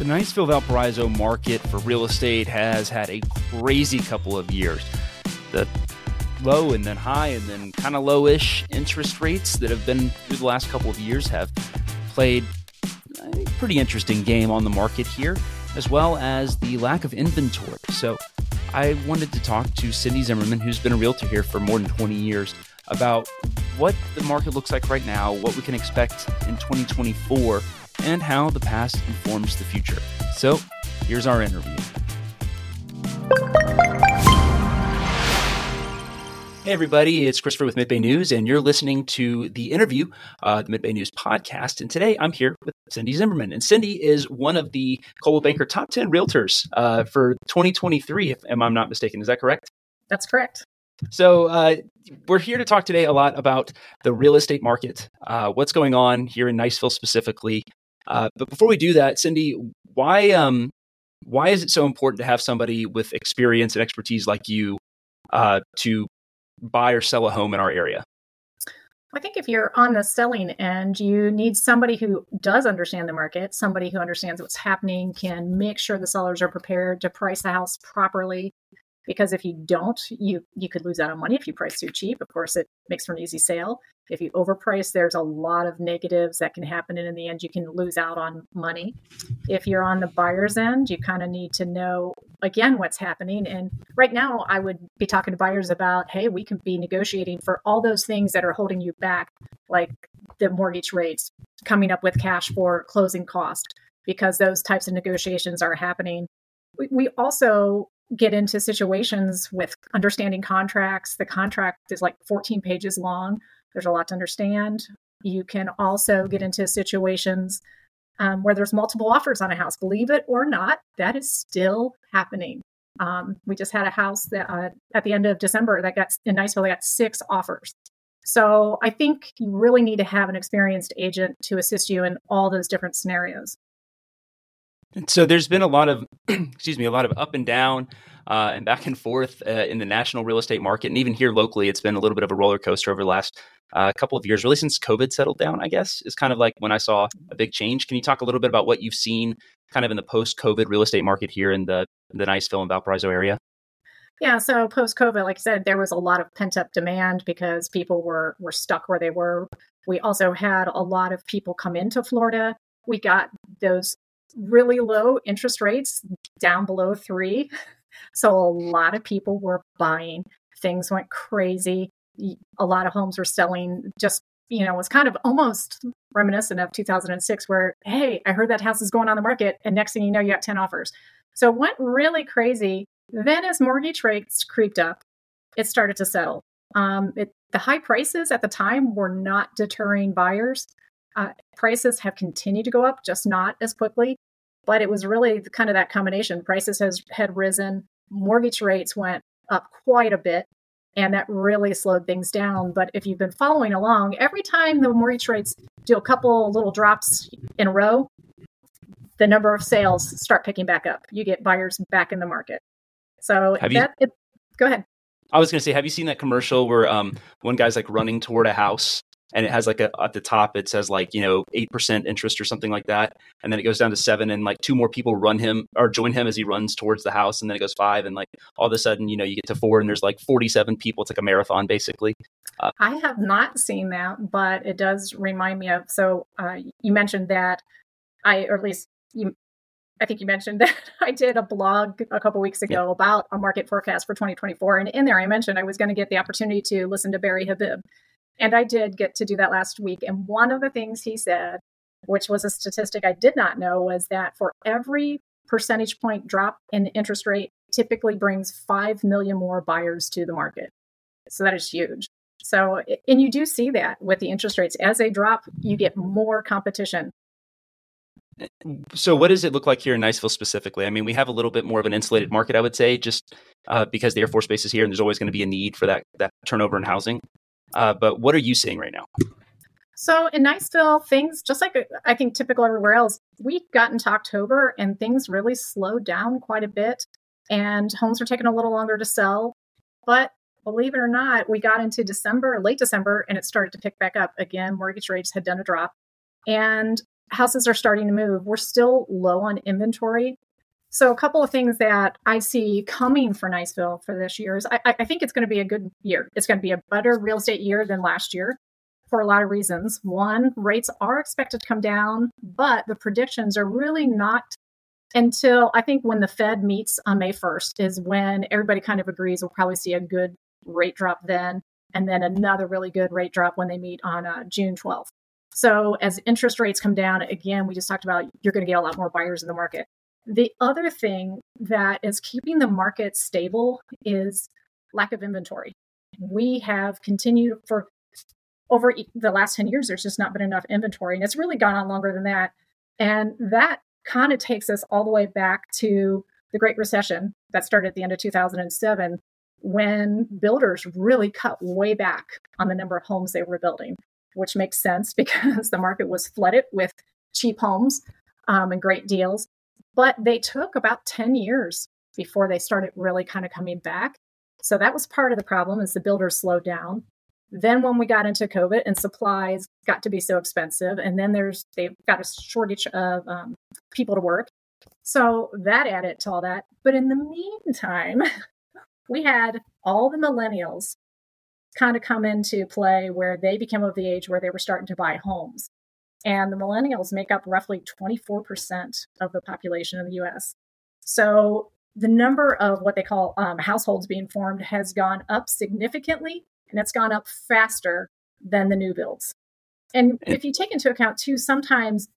The Niceville Valparaiso market for real estate has had a crazy couple of years. The low and then high and then kind of lowish interest rates that have been through the last couple of years have played a pretty interesting game on the market here, as well as the lack of inventory. So I wanted to talk to Cindy Zimmerman, who's been a realtor here for more than 20 years, about what the market looks like right now, what we can expect in 2024 and how the past informs the future. So, here's our interview. Hey, everybody, it's Christopher with MidBay News, and you're listening to the interview, uh, the MidBay News podcast. And today I'm here with Cindy Zimmerman. And Cindy is one of the Coldwell Banker top 10 realtors uh, for 2023, if I'm not mistaken. Is that correct? That's correct. So, uh, we're here to talk today a lot about the real estate market, uh, what's going on here in Niceville specifically, uh, but before we do that, Cindy, why um, why is it so important to have somebody with experience and expertise like you uh, to buy or sell a home in our area? I think if you're on the selling end, you need somebody who does understand the market, somebody who understands what's happening, can make sure the sellers are prepared to price the house properly, because if you don't you you could lose out on money if you price too cheap. Of course it makes for an easy sale if you overprice there's a lot of negatives that can happen and in the end you can lose out on money if you're on the buyer's end you kind of need to know again what's happening and right now i would be talking to buyers about hey we can be negotiating for all those things that are holding you back like the mortgage rates coming up with cash for closing cost because those types of negotiations are happening we also get into situations with understanding contracts. The contract is like 14 pages long. There's a lot to understand. You can also get into situations um, where there's multiple offers on a house. Believe it or not, that is still happening. Um, we just had a house that uh, at the end of December that got in Niceville, they got six offers. So I think you really need to have an experienced agent to assist you in all those different scenarios. So there's been a lot of, excuse me, a lot of up and down uh, and back and forth uh, in the national real estate market, and even here locally, it's been a little bit of a roller coaster over the last uh, couple of years, really since COVID settled down. I guess is kind of like when I saw a big change. Can you talk a little bit about what you've seen, kind of in the post-COVID real estate market here in the the Niceville and Valparaiso area? Yeah, so post COVID, like I said, there was a lot of pent up demand because people were were stuck where they were. We also had a lot of people come into Florida. We got those really low interest rates down below three. So a lot of people were buying. Things went crazy. A lot of homes were selling just, you know, was kind of almost reminiscent of 2006, where, hey, I heard that house is going on the market. And next thing you know, you got 10 offers. So it went really crazy. Then as mortgage rates creeped up, it started to settle. Um, it, the high prices at the time were not deterring buyers. Uh, prices have continued to go up, just not as quickly. But it was really kind of that combination. Prices has had risen, mortgage rates went up quite a bit, and that really slowed things down. But if you've been following along, every time the mortgage rates do a couple little drops in a row, the number of sales start picking back up. You get buyers back in the market. So have you, it, go ahead. I was going to say, have you seen that commercial where um, one guy's like running toward a house and it has like a at the top it says like you know eight percent interest or something like that, and then it goes down to seven, and like two more people run him or join him as he runs towards the house, and then it goes five, and like all of a sudden you know you get to four, and there's like forty seven people. It's like a marathon basically. Uh, I have not seen that, but it does remind me of. So uh, you mentioned that I, or at least you, I think you mentioned that I did a blog a couple weeks ago yeah. about a market forecast for 2024. And in there, I mentioned I was going to get the opportunity to listen to Barry Habib. And I did get to do that last week. And one of the things he said, which was a statistic I did not know, was that for every percentage point drop in interest rate, typically brings 5 million more buyers to the market. So that is huge. So, and you do see that with the interest rates. As they drop, you get more competition. So, what does it look like here in Niceville specifically? I mean, we have a little bit more of an insulated market, I would say, just uh, because the Air Force Base is here and there's always going to be a need for that, that turnover in housing. Uh, but what are you seeing right now? So in Niceville, things just like I think typical everywhere else, we got into October and things really slowed down quite a bit, and homes are taking a little longer to sell. But believe it or not, we got into December, late December, and it started to pick back up again. Mortgage rates had done a drop, and houses are starting to move. We're still low on inventory. So, a couple of things that I see coming for Niceville for this year is I, I think it's going to be a good year. It's going to be a better real estate year than last year for a lot of reasons. One, rates are expected to come down, but the predictions are really not until I think when the Fed meets on May 1st is when everybody kind of agrees we'll probably see a good rate drop then, and then another really good rate drop when they meet on uh, June 12th. So as interest rates come down, again, we just talked about you're going to get a lot more buyers in the market. The other thing that is keeping the market stable is lack of inventory. We have continued for over the last 10 years, there's just not been enough inventory, and it's really gone on longer than that. And that kind of takes us all the way back to the Great Recession that started at the end of 2007 when builders really cut way back on the number of homes they were building, which makes sense because the market was flooded with cheap homes um, and great deals. But they took about 10 years before they started really kind of coming back. So that was part of the problem is the builders slowed down. Then when we got into COVID and supplies got to be so expensive, and then there's they've got a shortage of um, people to work, so that added to all that. But in the meantime, we had all the millennials kind of come into play where they became of the age where they were starting to buy homes. And the millennials make up roughly 24% of the population of the US. So the number of what they call um, households being formed has gone up significantly and it's gone up faster than the new builds. And if you take into account too, sometimes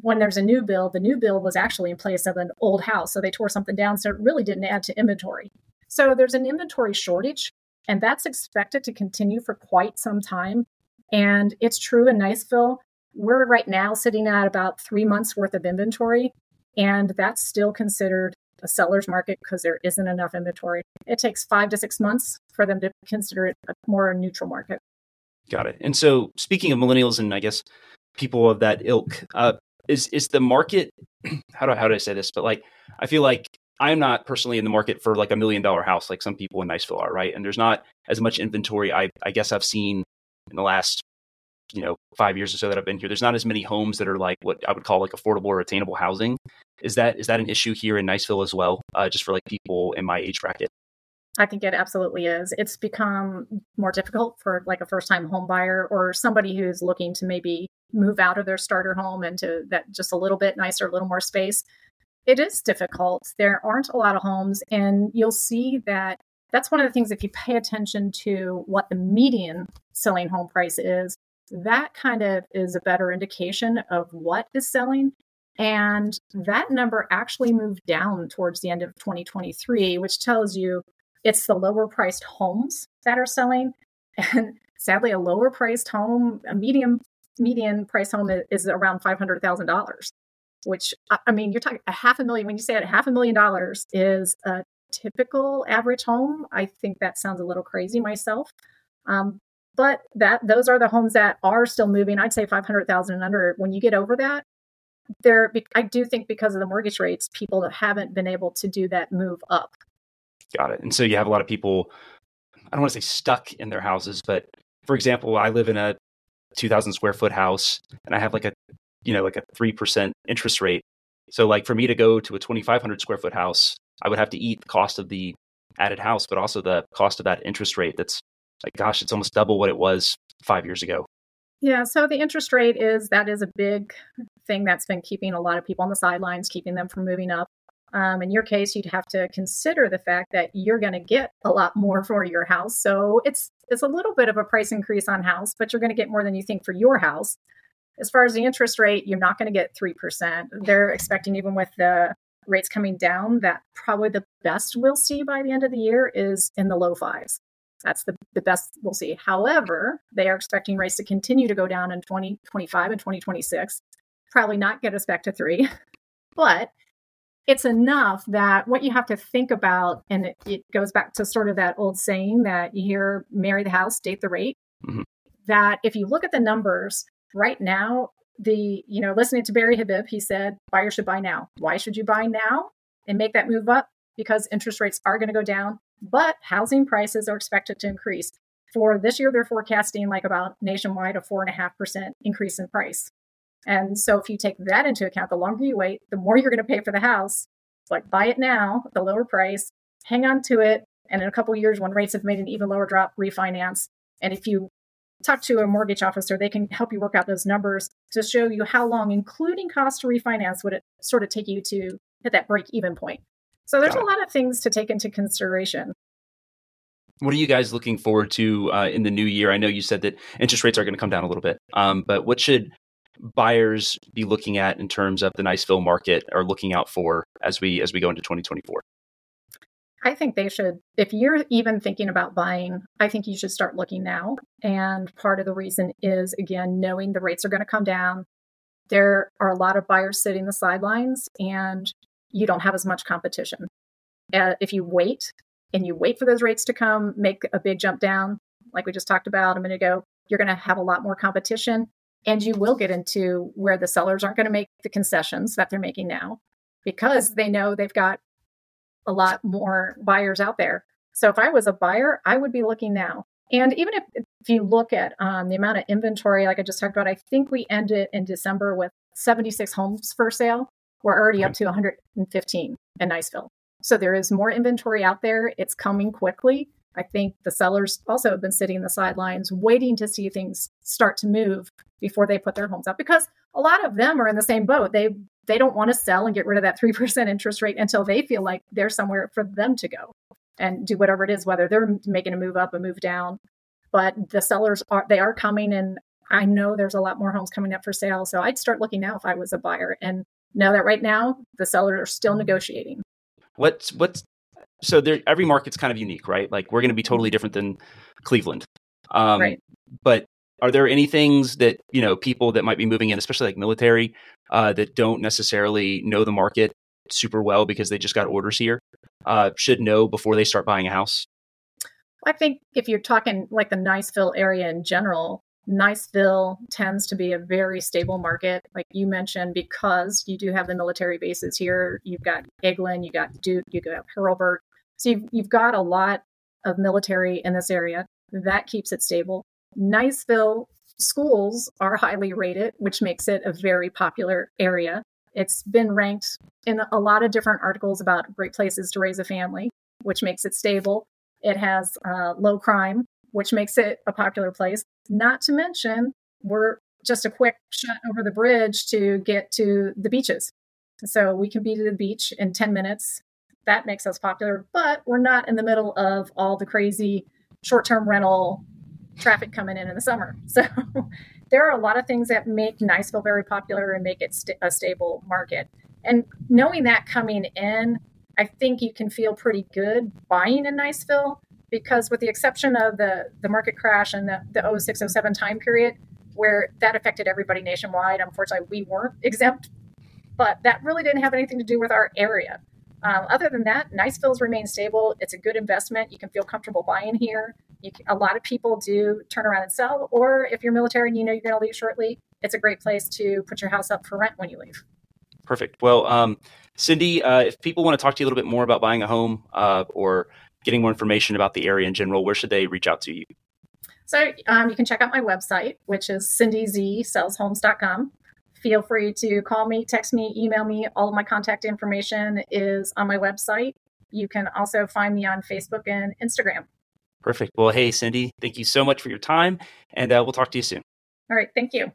when there's a new build, the new build was actually in place of an old house. So they tore something down. So it really didn't add to inventory. So there's an inventory shortage, and that's expected to continue for quite some time. And it's true in Niceville. We're right now sitting at about three months worth of inventory, and that's still considered a seller's market because there isn't enough inventory. It takes five to six months for them to consider it a more neutral market. Got it. And so, speaking of millennials and I guess people of that ilk, uh, is is the market? How do how do I say this? But like, I feel like I'm not personally in the market for like a million dollar house like some people in Niceville are, right? And there's not as much inventory I I guess I've seen in the last you know five years or so that I've been here. There's not as many homes that are like what I would call like affordable or attainable housing. Is that is that an issue here in Niceville as well, uh, just for like people in my age bracket? I think it absolutely is. It's become more difficult for like a first time home buyer or somebody who's looking to maybe move out of their starter home into that just a little bit nicer, a little more space. It is difficult. There aren't a lot of homes, and you'll see that that's one of the things if you pay attention to what the median selling home price is, that kind of is a better indication of what is selling. And that number actually moved down towards the end of 2023, which tells you it's the lower priced homes that are selling. And sadly, a lower priced home, a medium median price home is around $500,000, which I mean, you're talking a half a million. When you say a half a million dollars is a typical average home, I think that sounds a little crazy myself. Um, but that those are the homes that are still moving. I'd say 500,000 and under. When you get over that, there, I do think because of the mortgage rates, people that haven't been able to do that move up. Got it. And so you have a lot of people, I don't want to say stuck in their houses, but for example, I live in a 2000 square foot house and I have like a, you know, like a 3% interest rate. So like for me to go to a 2500 square foot house, I would have to eat the cost of the added house, but also the cost of that interest rate. That's like, gosh, it's almost double what it was five years ago. Yeah, so the interest rate is that is a big thing that's been keeping a lot of people on the sidelines, keeping them from moving up. Um, in your case, you'd have to consider the fact that you're going to get a lot more for your house. So it's it's a little bit of a price increase on house, but you're going to get more than you think for your house. As far as the interest rate, you're not going to get three percent. They're expecting even with the rates coming down that probably the best we'll see by the end of the year is in the low fives. That's the, the best we'll see. However, they are expecting rates to continue to go down in 2025 and 2026. Probably not get us back to three, but it's enough that what you have to think about, and it, it, goes back to sort of that old saying that you hear marry the house, date the rate. Mm-hmm. That if you look at the numbers right now, the, you know, listening to Barry Habib, he said buyers should buy now. Why should you buy now and make that move up? Because interest rates are going to go down, but housing prices are expected to increase. For this year, they're forecasting like about nationwide a four and a half percent increase in price. And so if you take that into account, the longer you wait, the more you're going to pay for the house. It's Like buy it now the lower price, hang on to it, and in a couple years when rates have made an even lower drop, refinance. And if you talk to a mortgage officer, they can help you work out those numbers to show you how long, including cost to refinance, would it sort of take you to hit that break even point. So there's a lot of things to take into consideration. What are you guys looking forward to uh, in the new year? I know you said that interest rates are going to come down a little bit, um, but what should buyers be looking at in terms of the Niceville market or looking out for as we as we go into 2024? I think they should, if you're even thinking about buying, I think you should start looking now. And part of the reason is, again, knowing the rates are going to come down. There are a lot of buyers sitting the sidelines, and you don't have as much competition. Uh, if you wait and you wait for those rates to come, make a big jump down, like we just talked about a minute ago, you're going to have a lot more competition. And you will get into where the sellers aren't going to make the concessions that they're making now because they know they've got a lot more buyers out there. So if I was a buyer, I would be looking now. And even if, if you look at um, the amount of inventory, like I just talked about, I think we ended in December with 76 homes for sale. We're already up to 115 in Niceville. So there is more inventory out there. It's coming quickly. I think the sellers also have been sitting in the sidelines waiting to see things start to move before they put their homes up because a lot of them are in the same boat. They they don't want to sell and get rid of that 3% interest rate until they feel like there's somewhere for them to go and do whatever it is whether they're making a move up a move down. But the sellers are they are coming and I know there's a lot more homes coming up for sale. So I'd start looking now if I was a buyer and know that right now the sellers are still negotiating. What's what's so there every market's kind of unique, right? Like we're going to be totally different than Cleveland. Um, right. But are there any things that you know people that might be moving in, especially like military, uh, that don't necessarily know the market super well because they just got orders here, uh, should know before they start buying a house? I think if you're talking like the Niceville area in general, Niceville tends to be a very stable market, like you mentioned, because you do have the military bases here. You've got Eglin, you got Duke, you got Hurlburt. So you've, you've got a lot of military in this area. That keeps it stable. Niceville schools are highly rated, which makes it a very popular area. It's been ranked in a lot of different articles about great places to raise a family, which makes it stable. It has uh, low crime, which makes it a popular place. Not to mention, we're just a quick shot over the bridge to get to the beaches. So we can be to the beach in 10 minutes. That makes us popular, but we're not in the middle of all the crazy short term rental traffic coming in in the summer. So there are a lot of things that make Niceville very popular and make it st- a stable market. And knowing that coming in, I think you can feel pretty good buying in Niceville because with the exception of the, the market crash and the, the 06, 07 time period, where that affected everybody nationwide, unfortunately, we weren't exempt, but that really didn't have anything to do with our area. Um, other than that, Niceville's remained stable. It's a good investment. You can feel comfortable buying here. Can, a lot of people do turn around and sell, or if you're military and you know you're going to leave shortly, it's a great place to put your house up for rent when you leave. Perfect. Well, um, Cindy, uh, if people want to talk to you a little bit more about buying a home uh, or getting more information about the area in general, where should they reach out to you? So um, you can check out my website, which is cindyzsellshomes.com feel free to call me, text me, email me. All of my contact information is on my website. You can also find me on Facebook and Instagram. Perfect. Well, hey, Cindy, thank you so much for your time, and uh, we'll talk to you soon. All right. Thank you.